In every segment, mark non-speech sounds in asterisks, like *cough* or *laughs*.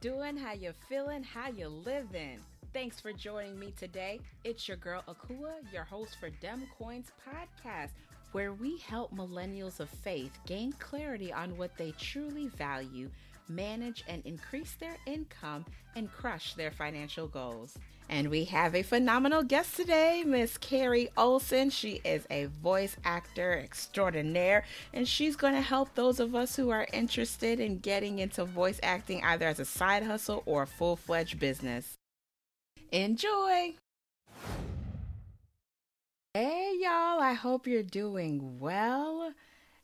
doing? How you feeling? How you living? Thanks for joining me today. It's your girl Akua, your host for Dem Coins Podcast, where we help millennials of faith gain clarity on what they truly value, manage and increase their income, and crush their financial goals. And we have a phenomenal guest today, Miss Carrie Olsen. She is a voice actor extraordinaire, and she's going to help those of us who are interested in getting into voice acting either as a side hustle or a full fledged business. Enjoy! Hey, y'all, I hope you're doing well.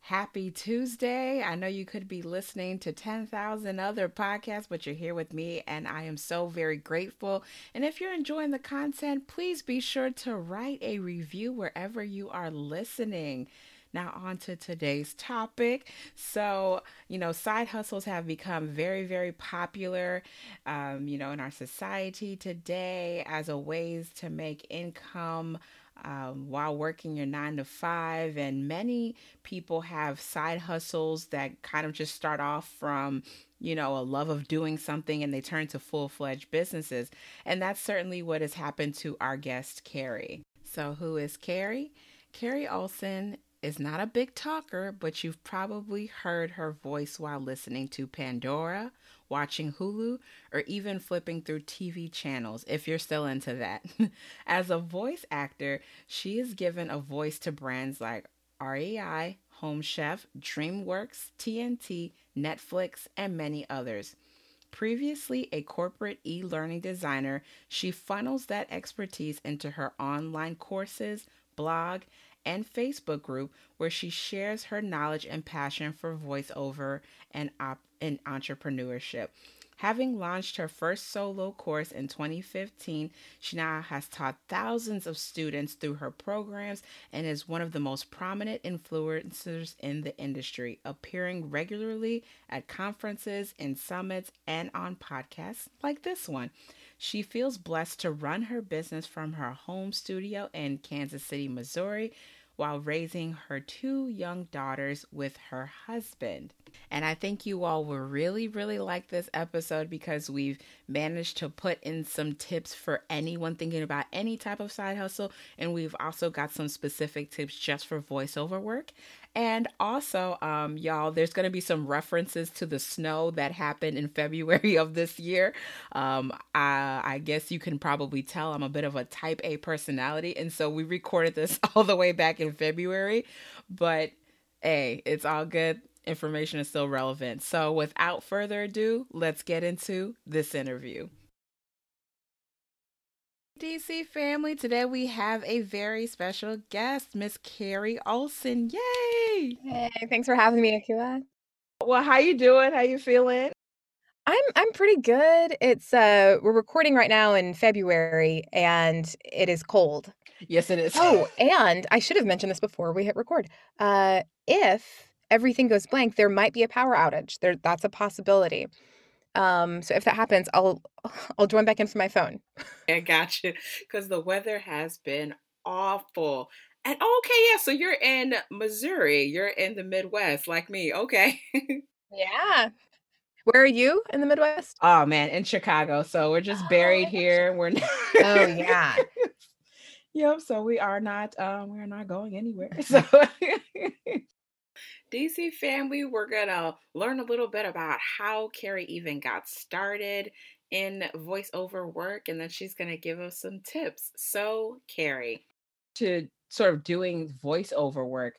Happy Tuesday. I know you could be listening to 10,000 other podcasts, but you're here with me, and I am so very grateful. And if you're enjoying the content, please be sure to write a review wherever you are listening. Now, on to today's topic. So, you know, side hustles have become very, very popular, um, you know, in our society today as a ways to make income um, while working your nine to five. And many people have side hustles that kind of just start off from, you know, a love of doing something and they turn to full fledged businesses. And that's certainly what has happened to our guest, Carrie. So, who is Carrie? Carrie Olsen is not a big talker, but you've probably heard her voice while listening to Pandora, watching Hulu, or even flipping through TV channels if you're still into that. *laughs* As a voice actor, she is given a voice to brands like REI, Home Chef, DreamWorks, TNT, Netflix, and many others. Previously a corporate e learning designer, she funnels that expertise into her online courses, blog, and Facebook group where she shares her knowledge and passion for voiceover and, op- and entrepreneurship. Having launched her first solo course in 2015, she now has taught thousands of students through her programs and is one of the most prominent influencers in the industry, appearing regularly at conferences and summits and on podcasts like this one. She feels blessed to run her business from her home studio in Kansas City, Missouri, while raising her two young daughters with her husband. And I think you all will really, really like this episode because we've managed to put in some tips for anyone thinking about any type of side hustle. And we've also got some specific tips just for voiceover work. And also, um, y'all, there's going to be some references to the snow that happened in *laughs* February of this year. Um, I, I guess you can probably tell I'm a bit of a type A personality. And so we recorded this *laughs* all the way back in February. But hey, it's all good. Information is still relevant. So without further ado, let's get into this interview. DC family, today we have a very special guest, Miss Carrie Olsen. Yay! Hey, thanks for having me, Akua. Well, how you doing? How you feeling? I'm I'm pretty good. It's uh we're recording right now in February and it is cold. Yes, it is. Oh, *laughs* and I should have mentioned this before we hit record. Uh if everything goes blank, there might be a power outage. There that's a possibility. Um, so if that happens, I'll *laughs* I'll join back in from my phone. I got you. Because the weather has been awful. And okay, yeah, so you're in Missouri. You're in the Midwest, like me. Okay. *laughs* yeah. Where are you in the Midwest? Oh man, in Chicago. So we're just buried oh, here. We're not Oh *laughs* yeah. yep. So we are not um we're not going anywhere. So DC family, we're going to learn a little bit about how Carrie even got started in voiceover work, and then she's going to give us some tips. So, Carrie, to sort of doing voiceover work,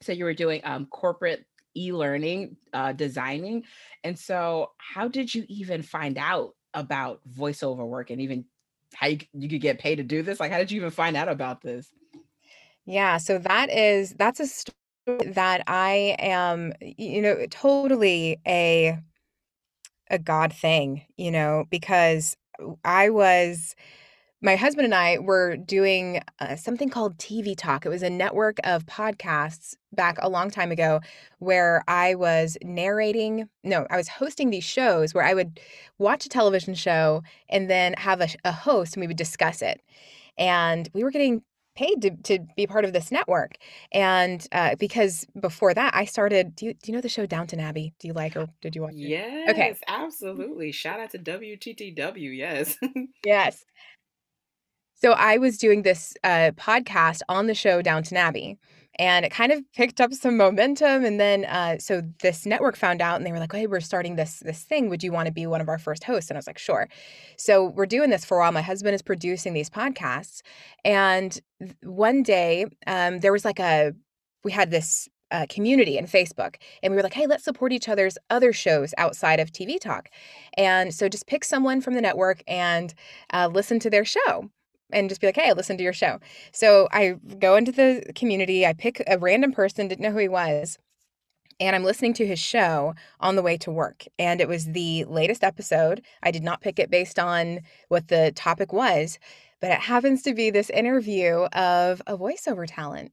so you were doing um, corporate e-learning uh, designing and so how did you even find out about voiceover work and even how you, you could get paid to do this? Like how did you even find out about this? Yeah so that is that's a story that I am, you know, totally a a God thing, you know, because I was my husband and I were doing uh, something called TV Talk. It was a network of podcasts back a long time ago where I was narrating, no, I was hosting these shows where I would watch a television show and then have a, a host and we would discuss it. And we were getting paid to, to be part of this network. And uh, because before that, I started. Do you, do you know the show Downton Abbey? Do you like or did you watch it? Yes, okay. absolutely. Shout out to WTTW. Yes. *laughs* yes. So I was doing this uh, podcast on the show Downton Abbey and it kind of picked up some momentum and then uh, so this network found out and they were like hey we're starting this this thing would you want to be one of our first hosts and i was like sure so we're doing this for a while my husband is producing these podcasts and one day um, there was like a we had this uh, community in Facebook. And we were like, hey, let's support each other's other shows outside of TV Talk. And so just pick someone from the network and uh, listen to their show and just be like, hey, I listened to your show. So I go into the community, I pick a random person, didn't know who he was, and I'm listening to his show on the way to work. And it was the latest episode. I did not pick it based on what the topic was, but it happens to be this interview of a voiceover talent.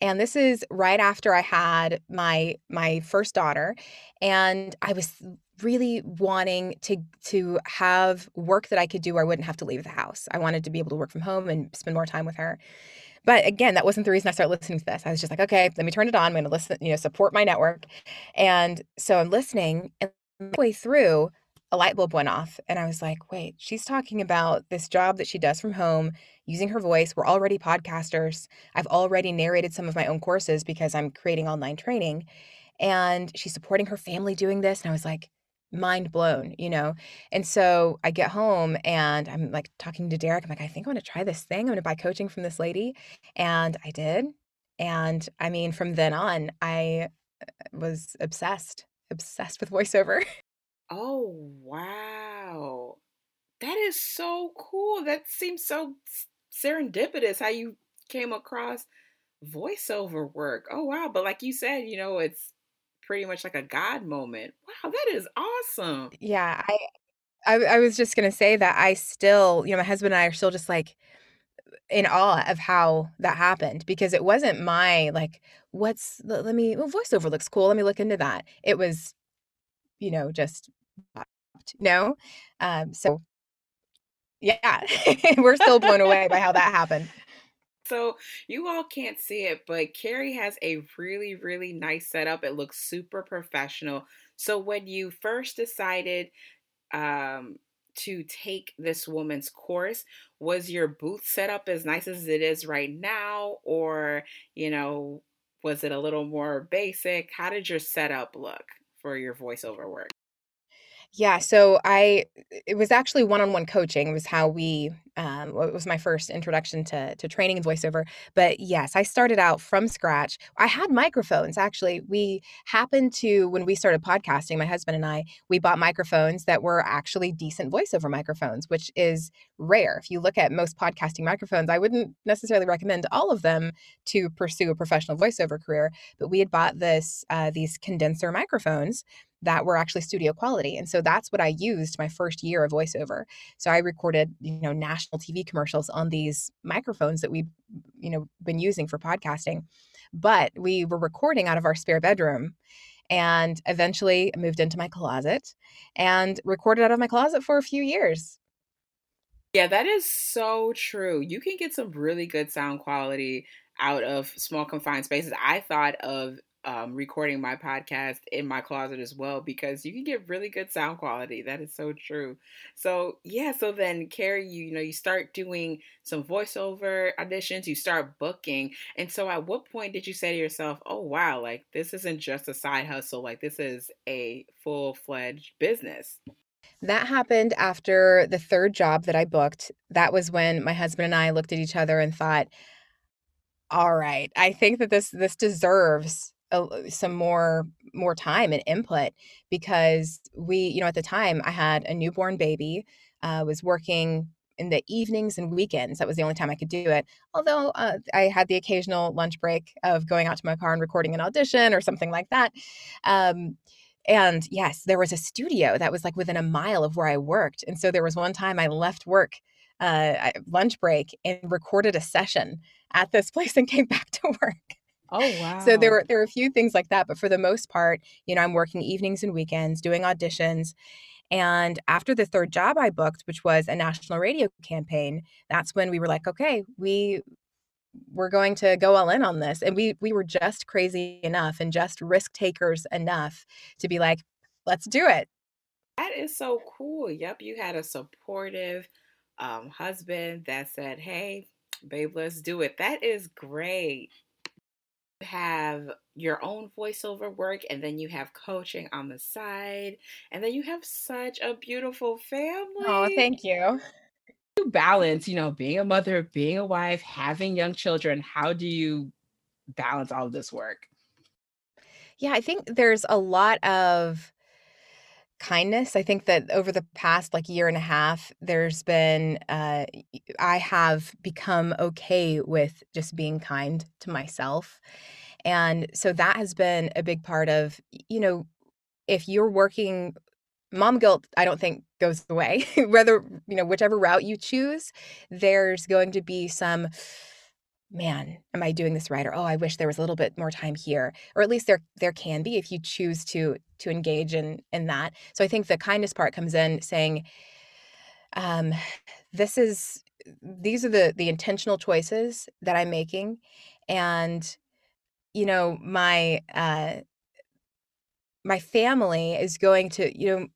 And this is right after I had my my first daughter and I was really wanting to to have work that I could do where I wouldn't have to leave the house. I wanted to be able to work from home and spend more time with her. But again, that wasn't the reason I started listening to this. I was just like, okay, let me turn it on. I'm going to listen, you know, support my network. And so I'm listening and way through a light bulb went off and I was like, wait, she's talking about this job that she does from home using her voice. We're already podcasters. I've already narrated some of my own courses because I'm creating online training. And she's supporting her family doing this. And I was like, mind blown, you know? And so I get home and I'm like talking to Derek. I'm like, I think I want to try this thing. I'm going to buy coaching from this lady. And I did. And I mean, from then on, I uh, was obsessed, obsessed with voiceover. *laughs* Oh, wow. That is so cool. That seems so serendipitous how you came across voiceover work. Oh, wow. But like you said, you know, it's pretty much like a God moment. Wow, that is awesome. Yeah, I, I, I was just gonna say that I still, you know, my husband and I are still just like in awe of how that happened because it wasn't my like, what's let me well, voiceover looks cool. Let me look into that. It was, you know, just *laughs* no. Um, so yeah, *laughs* we're still blown away by how that *laughs* happened. So you all can't see it, but Carrie has a really, really nice setup. It looks super professional. So when you first decided um, to take this woman's course, was your booth set up as nice as it is right now? Or, you know, was it a little more basic? How did your setup look for your voiceover work? Yeah, so I it was actually one-on-one coaching was how we um it was my first introduction to to training and voiceover. But yes, I started out from scratch. I had microphones actually. We happened to when we started podcasting, my husband and I, we bought microphones that were actually decent voiceover microphones, which is rare. If you look at most podcasting microphones, I wouldn't necessarily recommend all of them to pursue a professional voiceover career, but we had bought this uh, these condenser microphones that were actually studio quality. And so that's what I used my first year of voiceover. So I recorded, you know, national TV commercials on these microphones that we've, you know, been using for podcasting. But we were recording out of our spare bedroom and eventually moved into my closet and recorded out of my closet for a few years. Yeah, that is so true. You can get some really good sound quality out of small confined spaces. I thought of um, recording my podcast in my closet as well because you can get really good sound quality. That is so true. So yeah, so then Carrie, you, you know, you start doing some voiceover auditions, you start booking, and so at what point did you say to yourself, "Oh wow, like this isn't just a side hustle, like this is a full fledged business"? That happened after the third job that I booked. That was when my husband and I looked at each other and thought, all right, I think that this this deserves a, some more more time and input because we you know at the time i had a newborn baby uh, was working in the evenings and weekends. That was the only time i could do it. Although uh, i had the occasional lunch break of going out to my car and recording an audition or something like that. Um, and yes there was a studio that was like within a mile of where i worked. And so there was one time i left work uh, lunch break and recorded a session at this *laughs* place and came back to work Oh wow. So there were there were a few things like that, but for the most part, you know, I'm working evenings and weekends doing auditions. And after the third job I booked, which was a national radio campaign, that's when we were like, okay, we we're going to go all in on this. And we we were just crazy enough and just risk takers enough to be like, let's do it. That is so cool. Yep, you had a supportive um, husband that said, "Hey, babe, let's do it." That is great. You have your own voiceover work, and then you have coaching on the side, and then you have such a beautiful family. Oh, thank you. You balance, you know, being a mother, being a wife, having young children. How do you balance all of this work? Yeah, I think there's a lot of kindness. I think that over the past like year and a half, there's been uh, I have become okay with just being kind to myself. And so that has been a big part of, you know, if you're working mom guilt, I don't think goes away. *laughs* Whether, you know, whichever route you choose, there's going to be some man, am I doing this right? Or, oh, I wish there was a little bit more time here. Or at least there there can be if you choose to to engage in in that. So I think the kindness part comes in saying, um, this is these are the the intentional choices that I'm making. And, you know, my uh my family is going to, you know,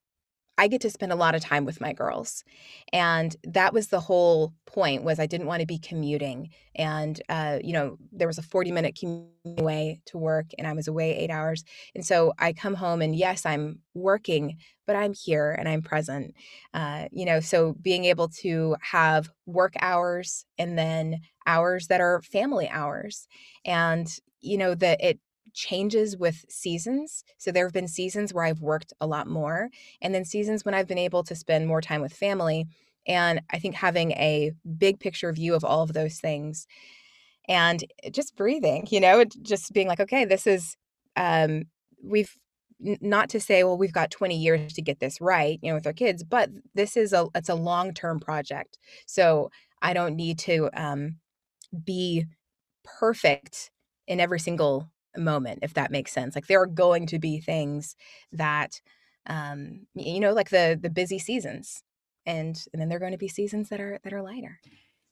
I get to spend a lot of time with my girls, and that was the whole point was I didn't wanna be commuting, and, uh, you know, there was a forty-minute commute away to work, and I was away 8 hours, and so I come home and, yes, I'm working, but I'm here and I'm present, uh, you know, so being able to have work hours and then hours that are family hours, and, you know, that it changes with seasons, so there have been seasons where I've worked a lot more, and then seasons when I've been able to spend more time with family. And I think having a big picture view of all of those things and just breathing, you know, just being like, okay, this is, um, we've not to say, well, we've got 20 years to get this right, you know, with our kids, but this is a, it's a long-term project. So I don't need to, um, be perfect in every single moment, if that makes sense. Like there are going to be things that um you know, like the the busy seasons. And and then there are going to be seasons that are that are lighter.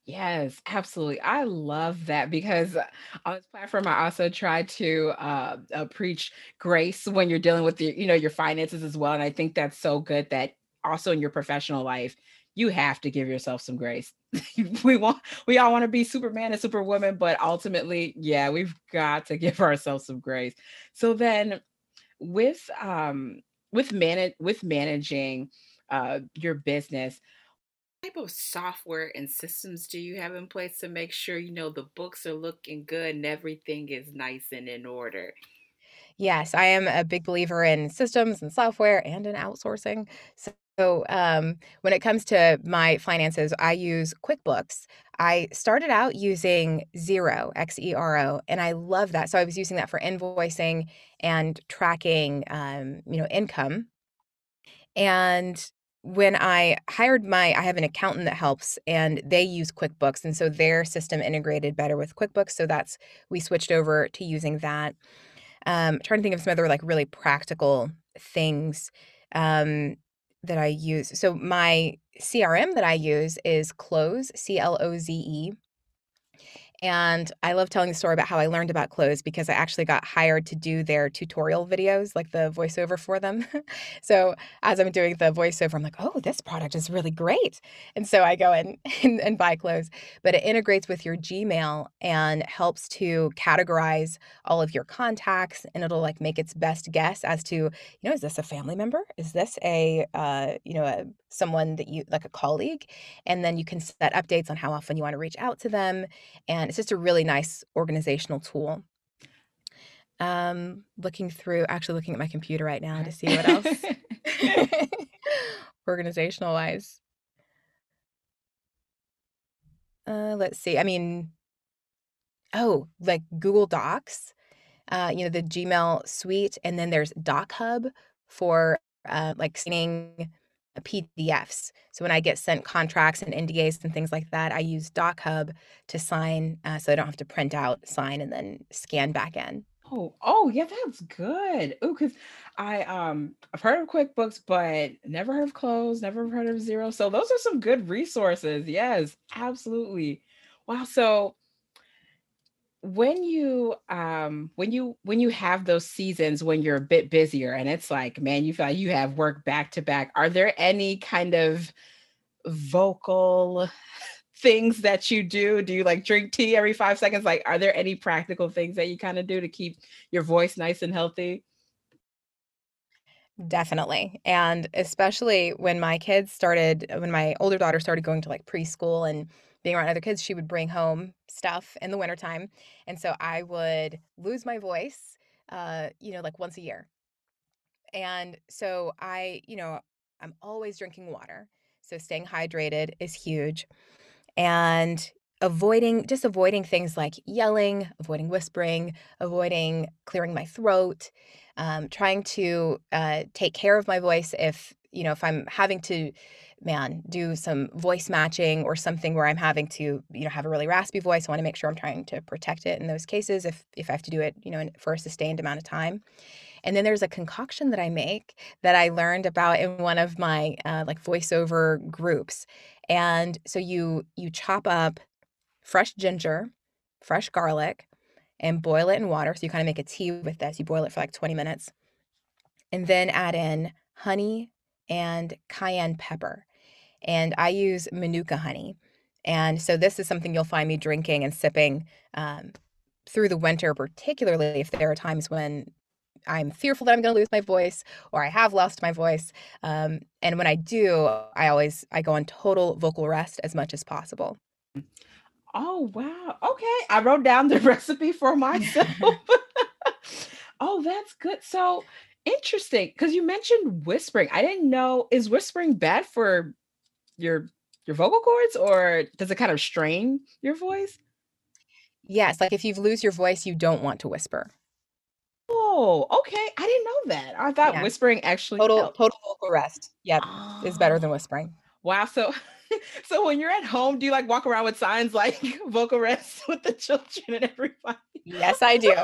Yes, absolutely. I love that because on this platform, I also try to uh, uh, preach grace when you're dealing with your, you know, your finances as well. And I think that's so good that also in your professional life, you have to give yourself some grace. *laughs* we want, we all want to be Superman and Superwoman, but ultimately, yeah, we've got to *laughs* give ourselves some grace. So then, with um, with manage with managing uh, your business what type of software and systems do you have in place to make sure you know the books are looking good and everything is nice and in order? Yes, I am a big believer in systems and software and in outsourcing. So, um, when it comes to my finances, I use QuickBooks. I started out using Xero, X-E-R-O, and I love that. So I was using that for invoicing and tracking, um, you know, income. And when I hired my I have an accountant that helps, and they use QuickBooks, and so their system integrated better with QuickBooks, so that's we switched over to using that. Um, trying to think of some other, like, really practical things, um, that I use. So my CRM that I use is Cloze, C-L-O-Z-E. And I love telling the story about how I learned about Cloze because I actually got hired to do their tutorial videos, like the voiceover for them. *laughs* so as I'm doing the voiceover, I'm like, oh, this product is really great. And so I go in *laughs* and, and buy Cloze. But it integrates with your Gmail and helps to categorize all of your contacts and it'll like make its best guess as to, you know, is this a family member? Is this a uh, you know, a someone that you like a colleague? And then you can set updates on how often you want to reach out to them and it's just a really nice organizational tool. Um, looking through actually looking at my computer right now to see what else *laughs* *laughs* organizational wise. Uh, let's see. I mean, oh, like Google Docs, uh, you know, the Gmail suite, and then there's DocHub for uh, like sending PDFs. So when I get sent contracts and NDAs and things like that, I use DocHub to sign, uh, so I don't have to print out, sign, and then scan back in. Oh, oh yeah, that's good. Oh, because I um I've heard of QuickBooks, but never heard of Cloze, never heard of Xero. So those are some good resources. Yes, absolutely. Wow. So when you um when you when you have those seasons when you're a bit busier and it's like man you feel like you have work back to back are there any kind of vocal *laughs* things that you do? Do you like drink tea every five seconds? Like are there any practical things that you kind of do to keep your voice nice and healthy Definitely. And especially when my kids started, when my older daughter started going to like preschool and being around other kids, she would bring home stuff in the wintertime. And so I would lose my voice, uh, you know, like once a year. And so I, you know, I'm always drinking water. So staying hydrated is huge. And avoiding just avoiding things like yelling, avoiding whispering, avoiding clearing my throat, um, trying to uh, take care of my voice if you know if I'm having to man do some voice matching or something where I'm having to you know have a really raspy voice I want to make sure I'm trying to protect it in those cases if if I have to do it you know for a sustained amount of time. And then there's a concoction that I make that I learned about in one of my uh, like voiceover groups. And so you you chop up fresh ginger, fresh garlic, and boil it in water. So you kind of make a tea with this. You boil it for like 20 minutes. And then add in honey and cayenne pepper. And I use Manuka honey. And so this is something you'll find me drinking and sipping um, through the winter, particularly if there are times when I'm fearful that I'm going to lose my voice or I have lost my voice. Um, and when I do, I always I go on total vocal rest as much as possible. Oh, wow. Okay. I wrote down the *laughs* recipe for myself. *laughs* oh, that's good. So interesting because you mentioned whispering. I didn't know is whispering bad for your your vocal cords or does it kind of strain your voice? Yes, like if you lose your voice, you don't want to whisper. Oh, okay. I didn't know that. I thought Yeah. whispering actually Total helped. total vocal rest. Yep, is better oh. than Oh, whispering. wow. So *laughs* *laughs* so when you're at home, do you like walk around with signs like *laughs* vocal rest with the children and everybody? Yes, I do.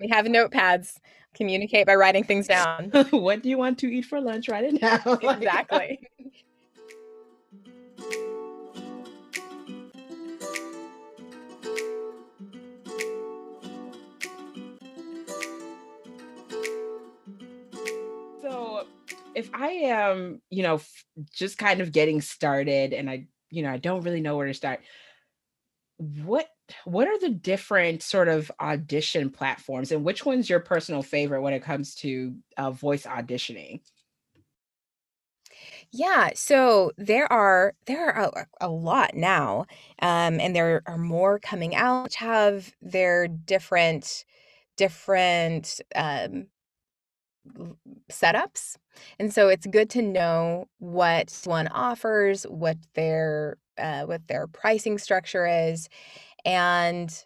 We have notepads. Communicate by writing things down. *laughs* what do you want to eat for lunch? Write it down. Exactly. If I am, you know, just kind of getting started and I, you know, I don't really know where to start, what what are the different sort of audition platforms and which one's your personal favorite when it comes to uh, voice auditioning? Yeah, so there are there are a, a lot now, um, and there are more coming out which have their different different um, setups, and so it's good to know what one offers, what their uh, what their pricing structure is, and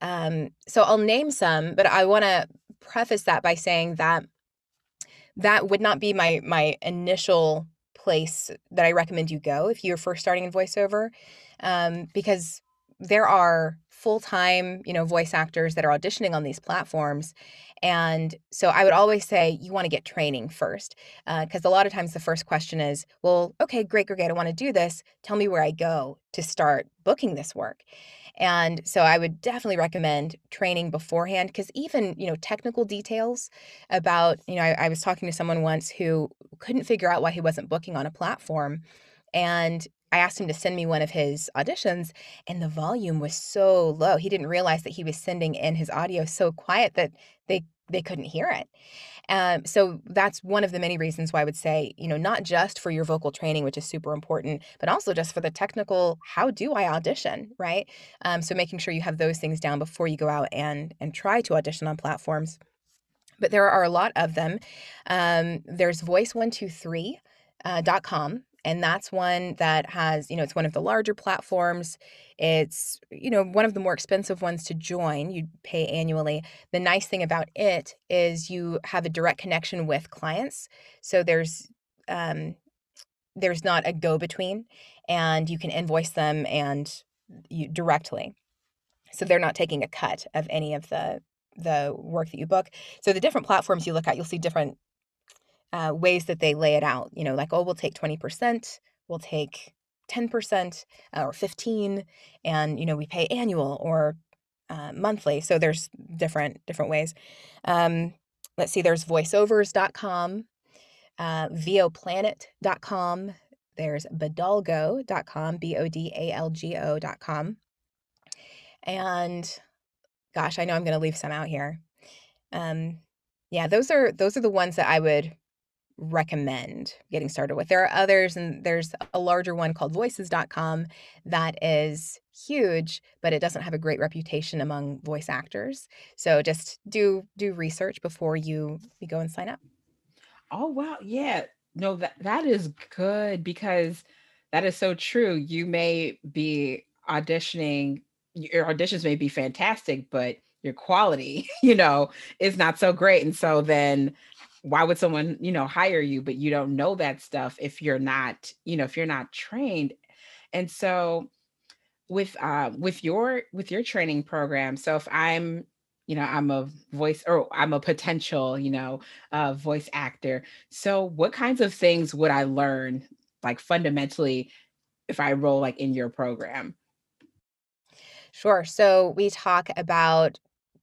um, so I'll name some, but I want to preface that by saying that that would not be my my initial place that I recommend you go if you're first starting in voiceover, um, because there are full-time, you know, voice actors that are auditioning on these platforms, and so I would always say you want to get training first, uh, because a lot of times the first question is, "Well, okay, great, great, great, I want to do this. Tell me where I go to start booking this work." And so I would definitely recommend training beforehand because even, you know, technical details about, you know, I, I was talking to someone once who couldn't figure out why he wasn't booking on a platform. And I asked him to send me one of his auditions, and the volume was so low. He didn't realize that he was sending in his audio so quiet that they they couldn't hear it. Um, so that's one of the many reasons why I would say, you know, not just for your vocal training, which is super important, but also just for the technical, how do I audition, right? Um, so making sure you have those things down before you go out and and try to audition on platforms. But there are a lot of them. Um, there's voice123 uh, com and that's one that has you know it's one of the larger platforms. It's you know one of the more expensive ones to join you pay annually. The nice thing about it is you have a direct connection with clients so there's um, there's not a go between and you can invoice them and you directly. So they're not taking a cut of any of the the work that you book. So the different platforms you look at you'll see different uh, ways that they lay it out. You know, like, oh, we'll take 20%, we'll take 10% uh, or 15 and you know we pay annual or uh, monthly so there's different different ways um, let's see there's voiceovers.com uh, voplanet.com there's bodalgo.com b-o-d-a-l-g-o.com and gosh i know i'm going to leave some out here um, yeah those are those are the ones that i would recommend getting started with. There are others, and there's a larger one called voices.com that is huge, but it doesn't have a great reputation among voice actors. So just do do research before you, you go and sign up. Oh wow. Yeah. No, that that is good because that is so true. You may be auditioning, your auditions may be fantastic, but your quality, *laughs* you know, is not so great. And so then why would someone you know hire you but you don't know that stuff if you're not you know if you're not trained? And so with uh with your with your training program so if i'm you know i'm a voice or i'm a potential you know uh voice actor so what kinds of things would i learn like fundamentally if i roll like in your program? Sure so we talk about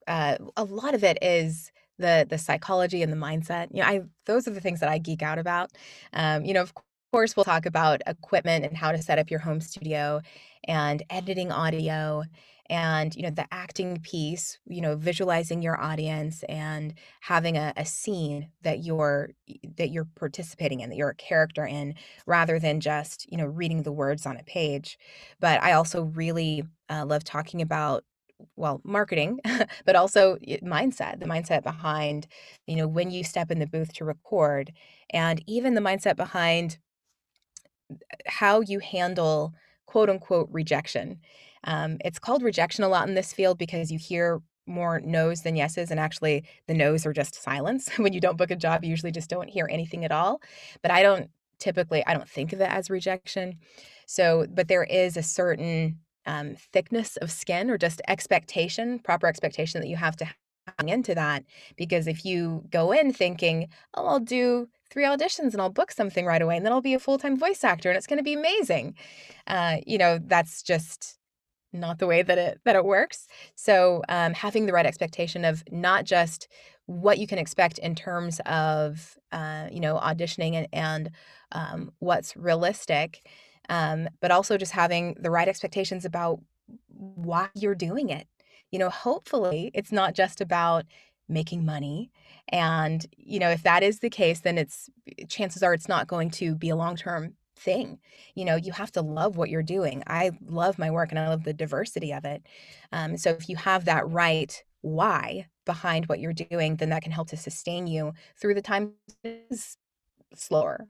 uh, a lot of it is the the psychology and the mindset. You know, I those are the things that I geek out about. Um, you know, of course, we'll talk about equipment and how to set up your home studio and editing audio and you know the acting piece you know visualizing your audience and having a, a, scene that you're that you're participating in that you're a character in rather than just you know reading the words on a page but i also really uh, love talking about well marketing *laughs* but also mindset the mindset behind you know when you step in the booth to record and even the mindset behind uh, how you handle quote unquote rejection. Um, it's called rejection a lot in this field because you hear more no's than yeses and actually the no's are just silence. *laughs* When you don't book a job you usually just don't hear anything at all but i don't typically i don't think of it as rejection. So but there is a certain um, thickness of skin or just expectation, proper expectation that you have to hang into that. Because if you go in thinking, oh, I'll do three auditions and I'll book something right away and then I'll be a full time voice actor and it's going to be amazing, uh, you know, that's just not the way that it that it works. So um, having the right expectation of not just what you can expect in terms of uh, you know auditioning and, and um, what's realistic um, but also just having the right expectations about why you're doing it. You know, hopefully it's not just about making money. And, you know, if that is the case, then it's chances are it's not going to be a long term thing. You know, you have to love what you're doing. I love my work and I love the diversity of it. Um, so if you have that right why behind what you're doing, then that can help to sustain you through the times slower.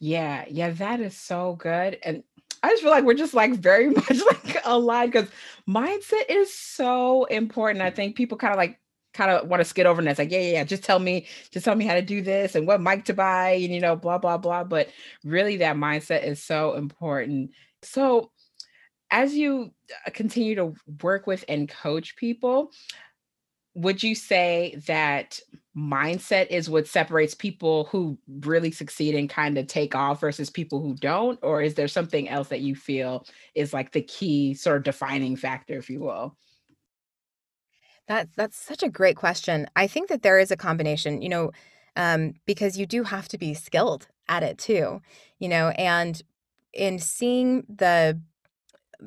Yeah, yeah, that is so good. And I just feel like we're just like very *laughs* much like aligned because mindset is so important. I think people kind of like kind of want to skid over and it's like, yeah, yeah, yeah, just tell me, just tell me how to do this and what mic to buy and you know, blah, blah, blah. But really that mindset is so important. So as you uh, continue to work with and coach people, would you say that mindset is what separates people who really succeed and kind of take off versus people who don't or is there something else that you feel is like the key sort of defining factor if you will? That that's such a great question. I think that there is a combination you know um, because you do have to be skilled at it too you know and in seeing the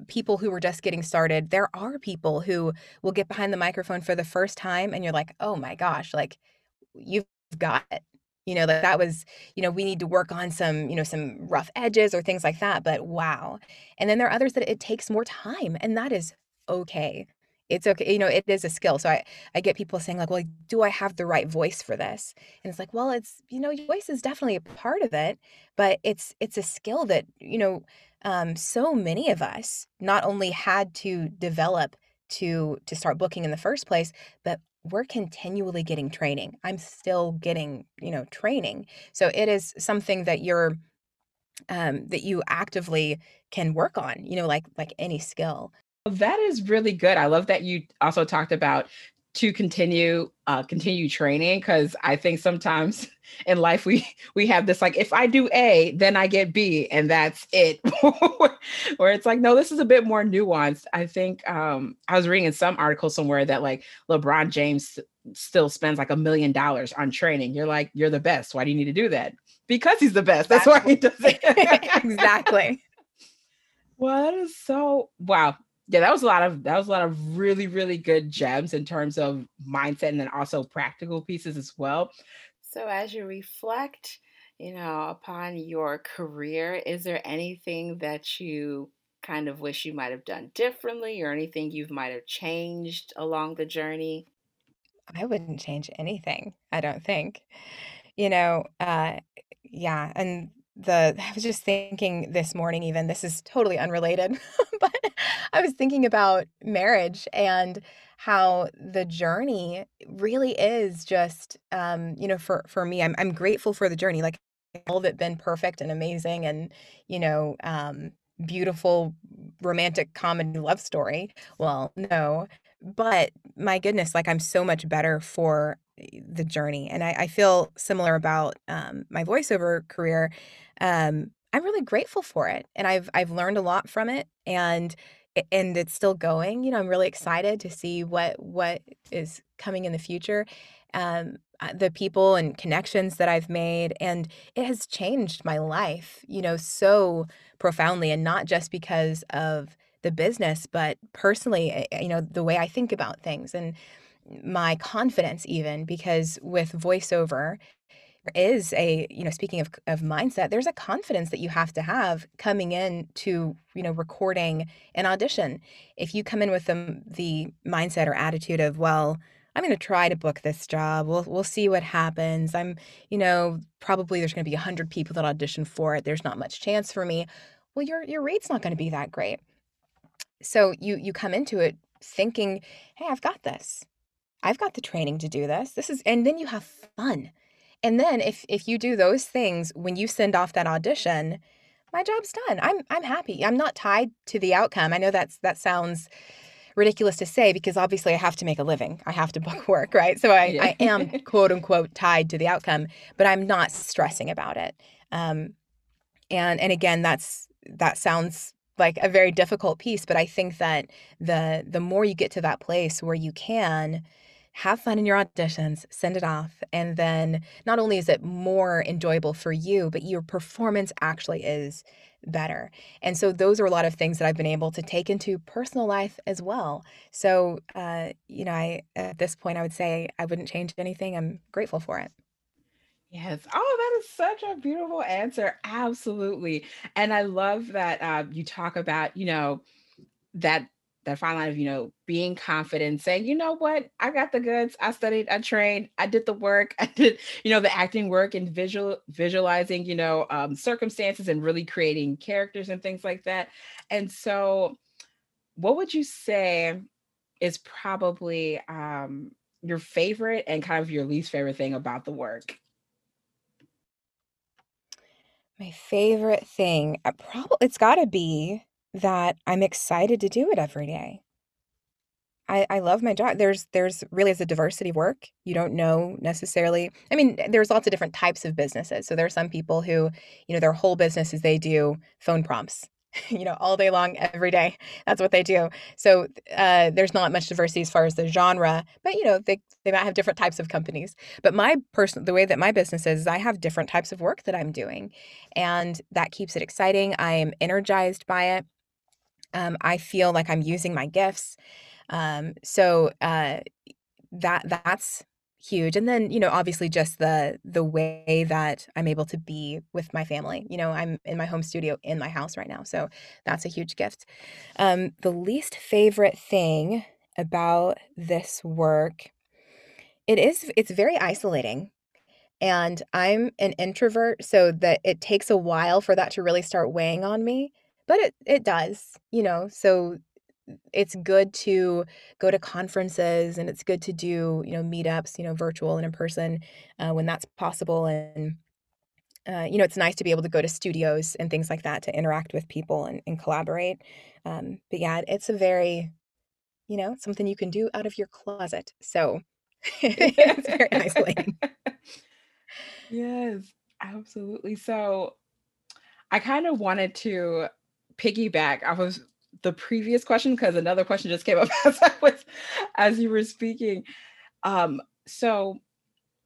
people who were just getting started, there are people who will get behind the microphone for the first time and you're like, oh my gosh, like you've got it. You know, that that was, you know, we need to work on some, you know, some rough edges or things like that. But wow. And then there are others that it takes more time, and that is okay. It's okay. You know, it is a skill. So I, I get people saying, like, well, do I have the right voice for this? And it's like, well, it's, you know, your voice is definitely a part of it, but it's it's a skill that, you know, um, so many of us not only had to develop to to start booking in the first place but we're continually getting training. I'm still getting you know training. So it is something that you're um, that you actively can work on you know like like any skill. That is really good. I love that you also talked about to continue uh continue training because I think sometimes *laughs* in life we we have this like if I do A, then I get B and that's it. *laughs* Where it's like, no, this is a bit more nuanced. I think um I was reading in some article somewhere that like LeBron James still spends like a million dollars on training. You're like, you're the best. Why do you need to do that? Because he's the best. That's why he does it. *laughs* exactly. Well, that is so wow. Yeah, that was a lot of that was a lot of really, really good gems in terms of mindset and then also practical pieces as well. So as you reflect, you know, upon your career, is there anything that you kind of wish you might have done differently or anything you might have changed along the journey? I wouldn't change anything, I don't think. You know, uh, yeah, and the I was just thinking this morning even, this is totally unrelated, *laughs* but I was thinking about marriage and how the journey really is just um, you know, for for me, I'm I'm grateful for the journey. Like all of it been perfect and amazing and, you know, um, beautiful romantic comedy love story. Well, no, but my goodness, like I'm so much better for eh, the journey. And I, I feel similar about um, my voiceover career. Um, I'm really grateful for it, and I've I've learned a lot from it, and and it's still going. You know, I'm really excited to see what what is coming in the future. Um, uh, the people and connections that I've made, and it has changed my life. You know, so profoundly, and not just because of the business, but personally, eh, eh, you know, the way I think about things and my confidence, even because with voiceover, is a you know speaking of of mindset there's a confidence that you have to have coming in to you know recording an audition if you come in with the the mindset or attitude of well I'm going to try to book this job. We'll we'll see what happens. I'm, you know, probably there's going to be 100 people that audition for it. There's not much chance for me. Well, your your rate's not going to be that great. So you you come into it thinking, "Hey, I've got this. I've got the training to do this. This is and then you have fun. And then if if you do those things when you send off that audition, my job's done. I'm I'm happy. I'm not tied to the outcome. I know that's that sounds ridiculous to say because obviously I have to make a living. I have to *laughs* book work, right? So I, yeah. I am quote unquote tied to the outcome, but I'm not stressing about it. Um, and and again, that's that sounds like a very difficult piece but i think that the the more you get to that place where you can have fun in your auditions send it off and then not only is it more enjoyable for you but your performance actually is better and so those are a lot of things that i've been able to take into personal life as well so uh, you know i at this point i would say i wouldn't change anything i'm grateful for it Yes. Oh, that is such a beautiful answer. Absolutely. And I love that uh, you talk about, you know, that that fine line of, you know, being confident, saying, you know what, I got the goods. I studied, I trained, I did the work, *laughs* I did, you know, the acting work and visual visualizing, you know, um, circumstances and really creating characters and things like that. And so, what would you say is probably um, your favorite and kind of your least favorite thing about the work? My favorite thing, uh, probably it's gotta be that I'm excited to do it every day. I I love my job. There's there's really is a diversity of work. You don't know necessarily. I mean, there's lots of different types of businesses. So there are some people who, you know, their whole business is they do phone prompts. *laughs* you know, all day long, every day. That's what they do. So uh, there's not much diversity as far as the genre, but you know, they they might have different types of companies. But my person, the way that my business is, is I have different types of work that I'm doing, and that keeps it exciting. I am energized by it. Um, I feel like I'm using my gifts. Um, so uh, that that's huge and then you know obviously just the the way that i'm able to be with my family you know i'm in my home studio in my house right now so that's a huge gift um the least favorite thing about this work it is it's very isolating and i'm an introvert so that it takes a while for that to really start weighing on me but it it does you know so it's good to go to conferences and it's good to do you know meetups you know virtual and in person uh, when that's possible and uh, you know it's nice to be able to go to studios and things like that to interact with people and, and collaborate um, but yeah it's a very you know, something you can do out of your closet. So *laughs* it's very isolating. *laughs* Yes, absolutely. So I kind of wanted to piggyback off of the previous question because another question just came up *laughs* as I was as you were speaking. Um, so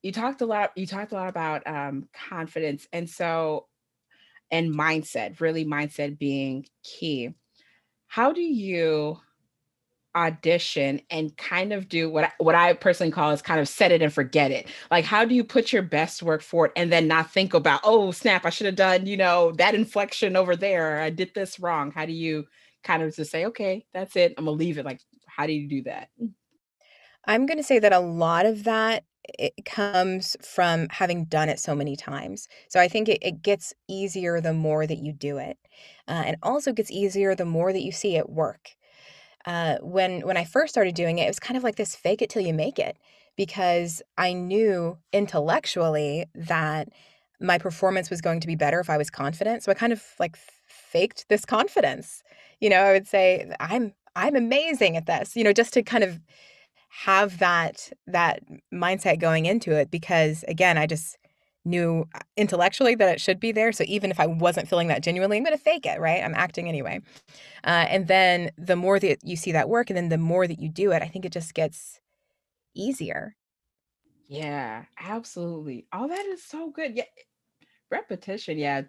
you talked a lot, you talked a lot about um confidence and so and mindset, really mindset being key. How do you audition and kind of do what I, what I personally call is kind of set it and forget it. Like how do you put your best work forward and then not think about, oh snap, I should have done, you know, that inflection over there. I did this wrong. How do you kind of just say, okay, that's it. I'm gonna leave it. Like, how do you do that? I'm going to say that a lot of that it comes from having done it so many times. So I think it, it gets easier the more that you do it. Uh, and also gets easier the more that you see it work uh, when when I first started doing it, it was kind of like this fake it till you make it because I knew intellectually that my performance was going to be better if I was confident. So I kind of like faked this confidence. You know, I would say I'm I'm amazing at this. You know, just to kind of have that that mindset going into it because again, I just knew uh, intellectually that it should be there. So even if I wasn't feeling that genuinely, I'm going to fake it, right? I'm acting anyway. Uh, and then the more that you see that work and then the more that you do it, I think it just gets easier. Yeah, absolutely. All that is so good. Yeah, repetition. Yeah,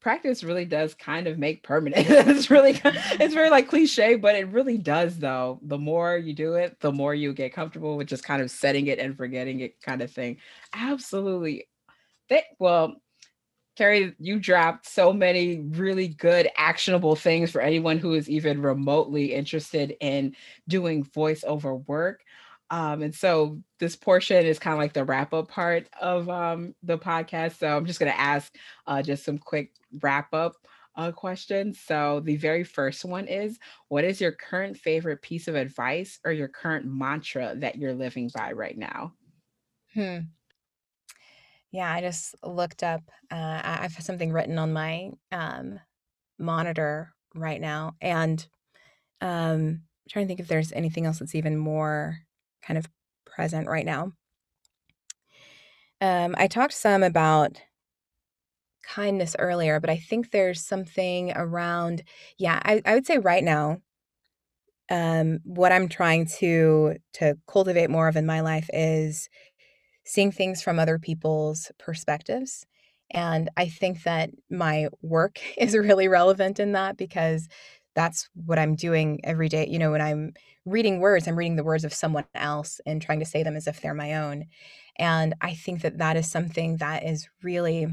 practice really does kind of make permanent. *laughs* it's really, it's very like cliche, but it really does though. The more you do it, the more you get comfortable with just kind of setting it and forgetting it kind of thing. Absolutely well, Carrie, you dropped so many really good, actionable things for anyone who is even remotely interested in doing voiceover work. Um, and so this portion is kind of like the wrap up part of um, the podcast. So I'm just going to ask uh, just some quick wrap up uh, questions. So the very first one is What is your current favorite piece of advice or your current mantra that you're living by right now? Hmm. Yeah, I just looked up. Uh, I have something written on my um, monitor right now, and um, trying to think if there's anything else that's even more kind of present right now. Um, I talked some about kindness earlier, but I think there's something around. Yeah, I, I would say right now, um, what I'm trying to to cultivate more of in my life is seeing things from other people's perspectives. And I think that my work *laughs* is really relevant in that because that's what I'm doing every day. You know, when I'm reading words, I'm reading the words of someone else and trying to say them as if they're my own. And I think that that is something that is really,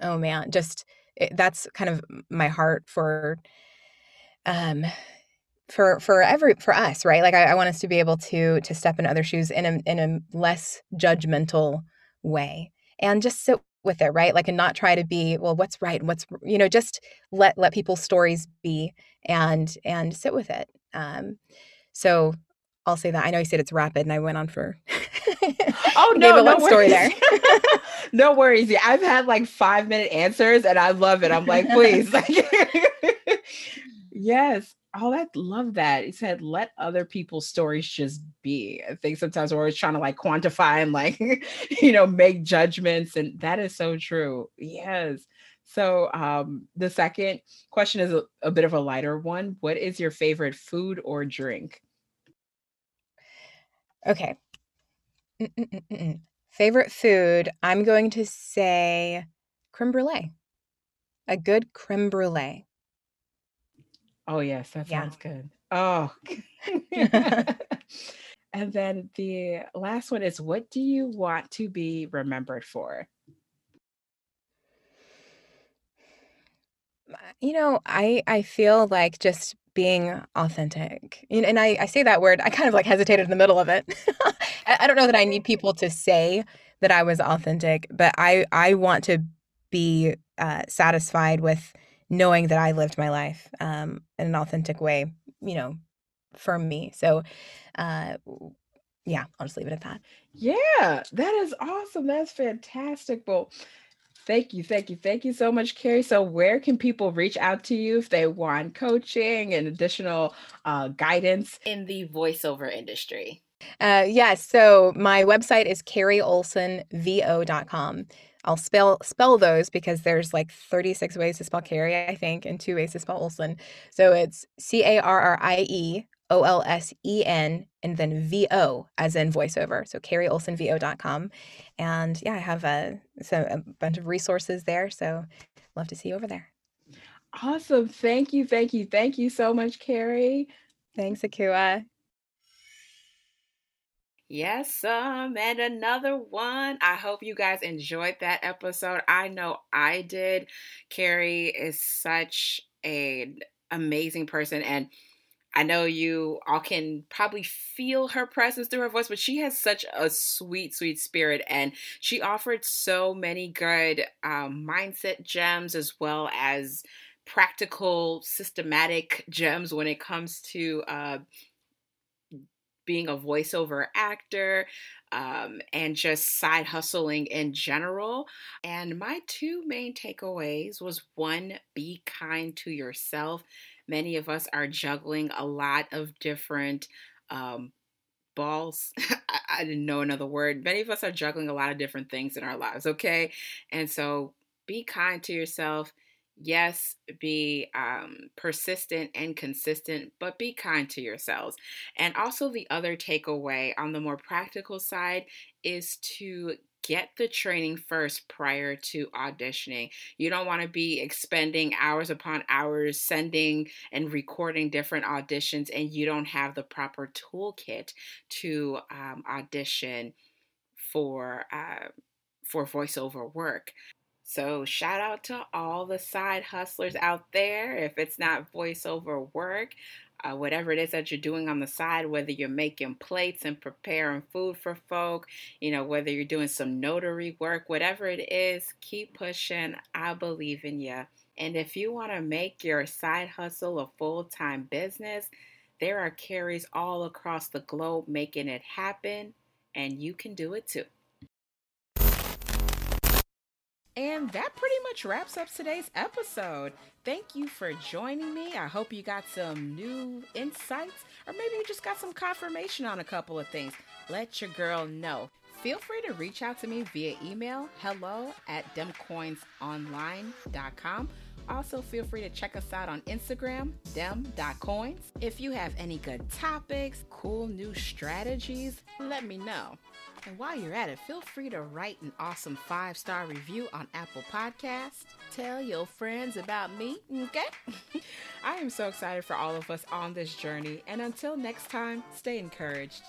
oh man, just it, that's kind of my heart for um for for every for us right? Like I, I, want us to be able to to step in other shoes in a in a less judgmental way. And just sit with it right? Like and not try to be well what's right and what's you know just let let people's stories be and and sit with it. Um so i'll say that. I know you said it's rapid and i went on for *laughs* oh no no story there. *laughs* No worries. Yeah, i've had like five minute answers and i love it. I'm like please. *laughs* Yes Oh, I love that. He said, let other people's stories just be. I think sometimes we're always trying to like quantify and like, *laughs* you know, make judgments. And that is so true. Yes. So um the second question is a, a bit of a lighter one. What is your favorite food or drink? Okay. Mm-mm-mm-mm. Favorite food, I'm going to say creme brulee. A good creme brulee. Oh, yes, that Yeah. sounds good. Oh. *laughs* *laughs* And then the last one is what do you want to be remembered for? You know, I I feel like just being authentic. And and I I say that word, I kind of like hesitated in the middle of it. *laughs* I I don't know that I need people to say that I was authentic, but I I want to be uh, satisfied with knowing that I lived my life um, in an authentic way, you know, for me. So, uh, yeah, I'll just leave it at that. Yeah, that is awesome. That's fantastic. Well, Thank you, thank you, thank you so much, Carrie. So, where can people reach out to you if they want coaching and additional uh, guidance in the voiceover industry? Uh, yes. Yeah, so my website is carrieolsenvo.com. I'll spell spell those because there's like 36 ways to spell Carrie, I think, and two ways to spell Olsen. So it's C A R R I E O L S E N and then V O as in voiceover. So carrieolsenvo.com. And yeah, I have a, so a bunch of resources there. So love to see you over there. Awesome. Thank you. Thank you. Thank you so much, Carrie. Thanks, Akua. Yes, um, and another one. I hope you guys enjoyed that episode. I know I did. Carrie is such an amazing person and I know you all can probably feel her presence through her voice, but she has such a sweet, sweet spirit. And she offered so many good um, mindset gems as well as practical, systematic gems when it comes to uh, being a voiceover actor, um, and just side hustling in general. And my two main takeaways was one, be kind to yourself. Many of us are juggling a lot of different um, balls. *laughs* I, I didn't know another word. Many of us are juggling a lot of different things in our lives, okay? And so be kind to yourself yes, be um, persistent and consistent, but be kind to yourselves. And also, the other takeaway on the more practical side is to get the training first prior to auditioning. You don't want to be expending hours upon hours sending and recording different auditions, and you don't have the proper toolkit to um, audition for uh, for voiceover work. So, shout out to all the side hustlers out there. If it's not voiceover work, uh, whatever it is that you're doing on the side, whether you're making plates and preparing food for folk, you know, whether you're doing some notary work, whatever it is, keep pushing. I believe in you. And if you want to make your side hustle a full time business, there are carries all across the globe making it happen, and you can do it too. And that pretty much wraps up today's episode. Thank you for joining me. I hope you got some new insights, or maybe you just got some confirmation on a couple of things. Let your girl know. Feel free to reach out to me via email hello at demcoinsonline.com. Also, feel free to check us out on Instagram, dem.coins. If you have any good topics, cool new strategies, let me know. And while you're at it, feel free to write an awesome five star review on Apple Podcasts. Tell your friends about me, okay? *laughs* I am so excited for all of us on this journey. And until next time, stay encouraged.